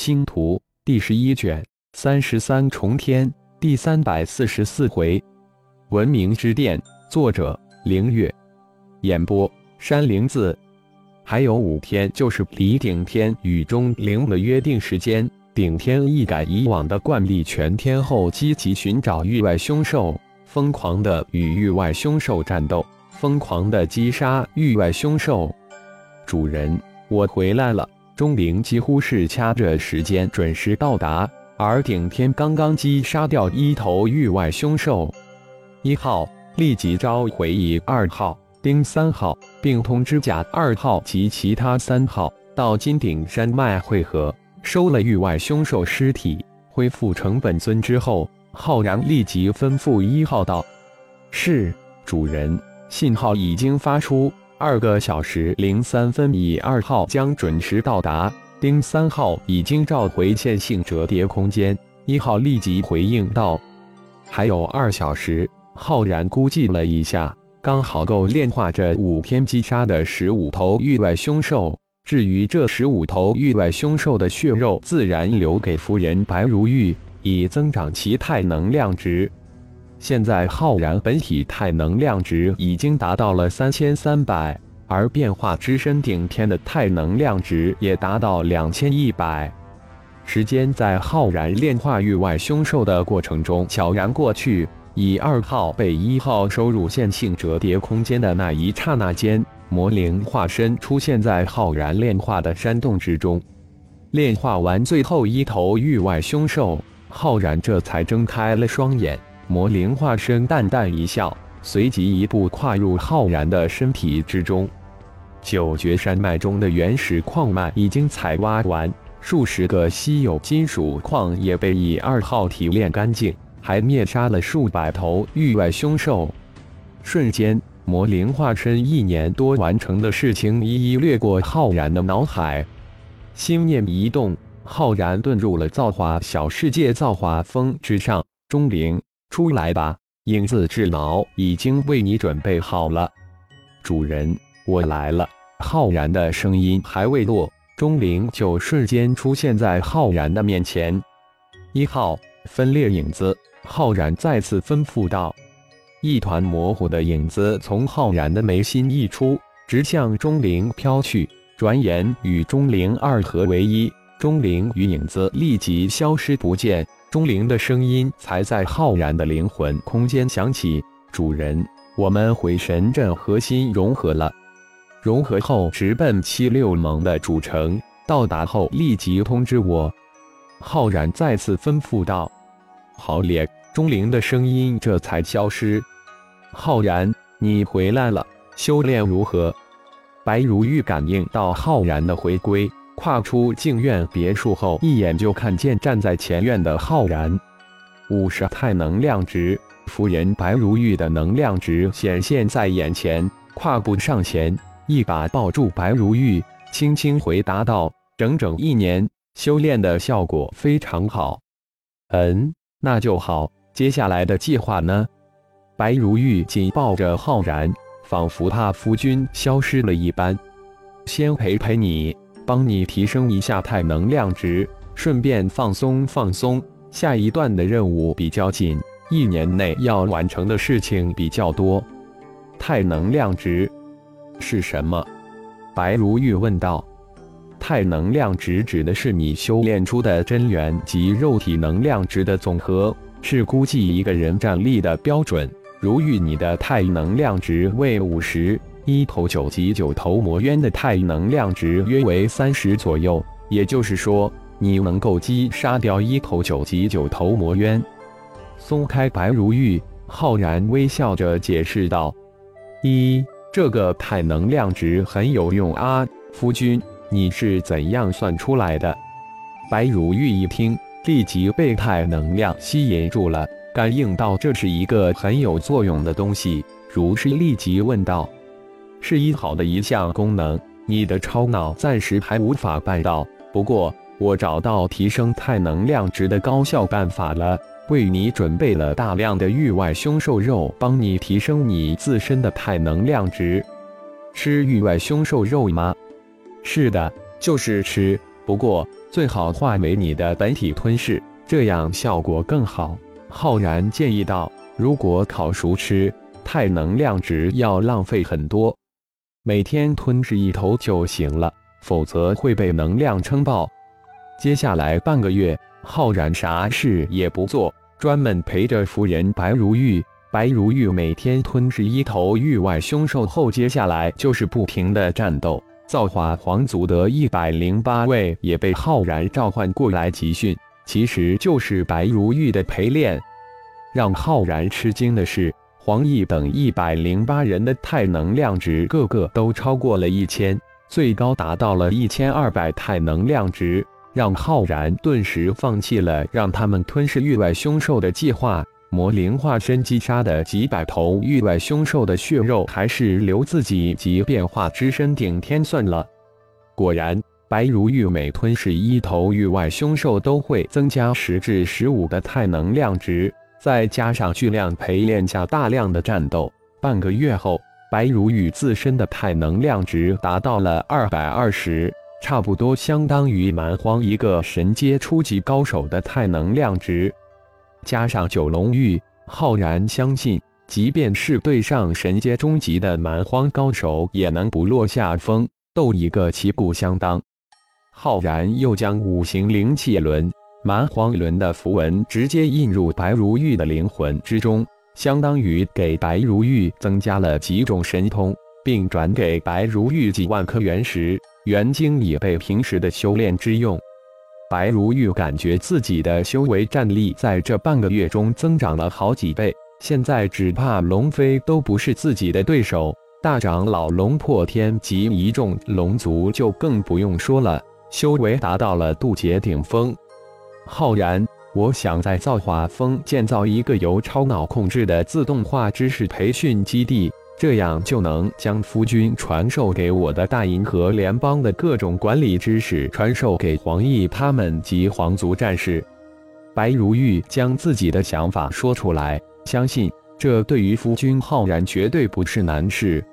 星图第十一卷三十三重天第三百四十四回，文明之殿，作者凌月，演播山灵子。还有五天就是李顶天与钟灵的约定时间。顶天一改以往的惯例，全天候积极寻找域外凶兽，疯狂的与域外凶兽战斗，疯狂的击杀域外凶兽。主人，我回来了。钟灵几乎是掐着时间准时到达，而顶天刚刚击杀掉一头域外凶兽，一号立即召回以二号、丁三号，并通知甲二号及其他三号到金顶山脉汇合，收了域外凶兽尸体，恢复成本尊之后，浩然立即吩咐一号道：“是，主人，信号已经发出。”二个小时零三分，乙二号将准时到达。丁三号已经召回线性折叠空间。一号立即回应道：“还有二小时。”浩然估计了一下，刚好够炼化这五天击杀的十五头域外凶兽。至于这十五头域外凶兽的血肉，自然留给夫人白如玉，以增长其态能量值。现在浩然本体态能量值已经达到了三千三百，而变化之身顶天的态能量值也达到两千一百。时间在浩然炼化域外凶兽的过程中悄然过去。以二号被一号收入线性折叠空间的那一刹那间，魔灵化身出现在浩然炼化的山洞之中。炼化完最后一头域外凶兽，浩然这才睁开了双眼。魔灵化身淡淡一笑，随即一步跨入浩然的身体之中。九绝山脉中的原始矿脉已经采挖完，数十个稀有金属矿也被以二号提炼干净，还灭杀了数百头域外凶兽。瞬间，魔灵化身一年多完成的事情一一掠过浩然的脑海，心念一动，浩然遁入了造化小世界造化峰之上。钟灵。出来吧，影子智脑已经为你准备好了。主人，我来了。浩然的声音还未落，钟灵就瞬间出现在浩然的面前。一号分裂影子，浩然再次吩咐道。一团模糊的影子从浩然的眉心溢出，直向钟灵飘去，转眼与钟灵二合为一。钟灵与影子立即消失不见。钟灵的声音才在浩然的灵魂空间响起：“主人，我们回神阵核心融合了，融合后直奔七六盟的主城。到达后立即通知我。”浩然再次吩咐道：“好咧。”钟灵的声音这才消失。浩然，你回来了，修炼如何？白如玉感应到浩然的回归。跨出静院别墅后，一眼就看见站在前院的浩然。五十太能量值，夫人白如玉的能量值显现在眼前。跨步上前，一把抱住白如玉，轻轻回答道：“整整一年修炼的效果非常好。”“嗯，那就好。接下来的计划呢？”白如玉紧抱着浩然，仿佛怕夫君消失了一般。“先陪陪你。”帮你提升一下太能量值，顺便放松放松。下一段的任务比较紧，一年内要完成的事情比较多。太能量值是什么？白如玉问道。太能量值指的是你修炼出的真元及肉体能量值的总和，是估计一个人战力的标准。如玉，你的太能量值为五十。一头九级九头魔渊的太能量值约为三十左右，也就是说，你能够击杀掉一头九级九头魔渊。松开白如玉，浩然微笑着解释道：“一，这个太能量值很有用啊，夫君，你是怎样算出来的？”白如玉一听，立即被太能量吸引住了，感应到这是一个很有作用的东西，如是立即问道。是一好的一项功能，你的超脑暂时还无法办到。不过，我找到提升太能量值的高效办法了，为你准备了大量的域外凶兽肉，帮你提升你自身的太能量值。吃域外凶兽肉吗？是的，就是吃。不过最好化为你的本体吞噬，这样效果更好。浩然建议道：“如果烤熟吃，太能量值要浪费很多，每天吞噬一头就行了，否则会被能量撑爆。”接下来半个月，浩然啥事也不做，专门陪着夫人白如玉。白如玉每天吞噬一头域外凶兽后，接下来就是不停的战斗。造化皇族的一百零八位也被浩然召唤过来集训，其实就是白如玉的陪练。让浩然吃惊的是，黄奕等一百零八人的太能量值个个都超过了一千，最高达到了一千二百太能量值，让浩然顿时放弃了让他们吞噬域外凶兽的计划。魔灵化身击杀的几百头域外凶兽的血肉，还是留自己及变化之身顶天算了。果然，白如玉每吞噬一头域外凶兽，都会增加十至十五的太能量值，再加上巨量陪练下大量的战斗，半个月后，白如玉自身的太能量值达到了二百二十，差不多相当于蛮荒一个神阶初级高手的太能量值。加上九龙玉，浩然相信，即便是对上神阶中级的蛮荒高手，也能不落下风，斗一个旗鼓相当。浩然又将五行灵气轮、蛮荒轮的符文直接印入白如玉的灵魂之中，相当于给白如玉增加了几种神通，并转给白如玉几万颗原石、元晶，以备平时的修炼之用。白如玉感觉自己的修为战力在这半个月中增长了好几倍，现在只怕龙飞都不是自己的对手。大长老龙破天及一众龙族就更不用说了，修为达到了渡劫顶峰。浩然，我想在造化峰建造一个由超脑控制的自动化知识培训基地。这样就能将夫君传授给我的大银河联邦的各种管理知识传授给黄奕他们及皇族战士。白如玉将自己的想法说出来，相信这对于夫君浩然绝对不是难事。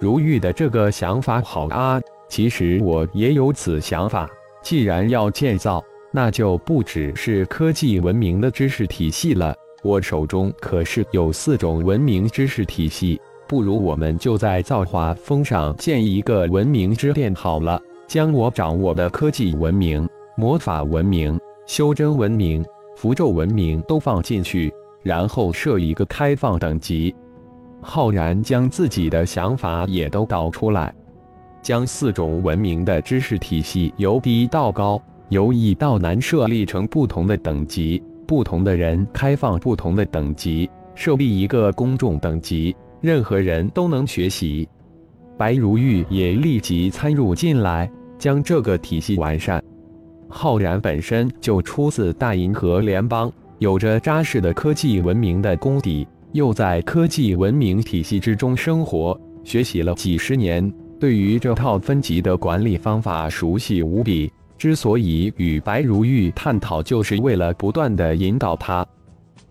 如玉的这个想法好啊，其实我也有此想法。既然要建造，那就不只是科技文明的知识体系了。我手中可是有四种文明知识体系。不如我们就在造化峰上建一个文明之殿好了，将我掌握的科技文明、魔法文明、修真文明、符咒文明都放进去，然后设一个开放等级。浩然将自己的想法也都导出来，将四种文明的知识体系由低到高、由易到难设立成不同的等级，不同的人开放不同的等级，设立一个公众等级。任何人都能学习，白如玉也立即参入进来，将这个体系完善。浩然本身就出自大银河联邦，有着扎实的科技文明的功底，又在科技文明体系之中生活，学习了几十年，对于这套分级的管理方法熟悉无比。之所以与白如玉探讨，就是为了不断的引导他。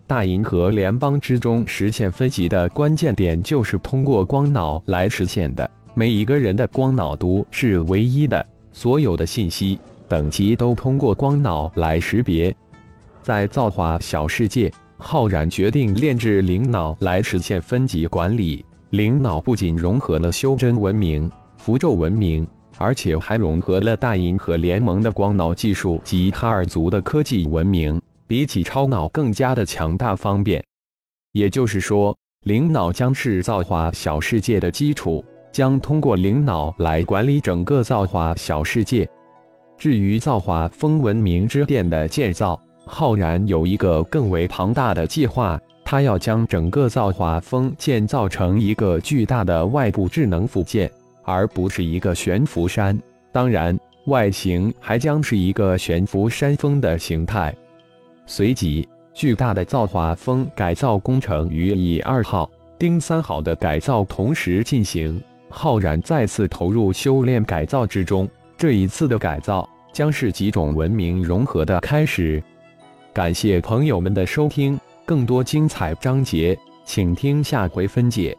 大银河联邦之中实现分级的关键点，就是通过光脑来实现的。每一个人的光脑都是唯一的，所有的信息等级都通过光脑来识别。在造化小世界，浩然决定炼制灵脑来实现分级管理。灵脑不仅融合了修真文明、符咒文明，而且还融合了大银河联盟的光脑技术及哈尔族的科技文明。比起超脑更加的强大方便，也就是说，灵脑将是造化小世界的基础，将通过灵脑来管理整个造化小世界。至于造化风文明之殿的建造，浩然有一个更为庞大的计划，他要将整个造化峰建造成一个巨大的外部智能附件，而不是一个悬浮山。当然，外形还将是一个悬浮山峰的形态。随即，巨大的造化峰改造工程与乙二号、丁三号的改造同时进行。浩然再次投入修炼改造之中。这一次的改造将是几种文明融合的开始。感谢朋友们的收听，更多精彩章节，请听下回分解。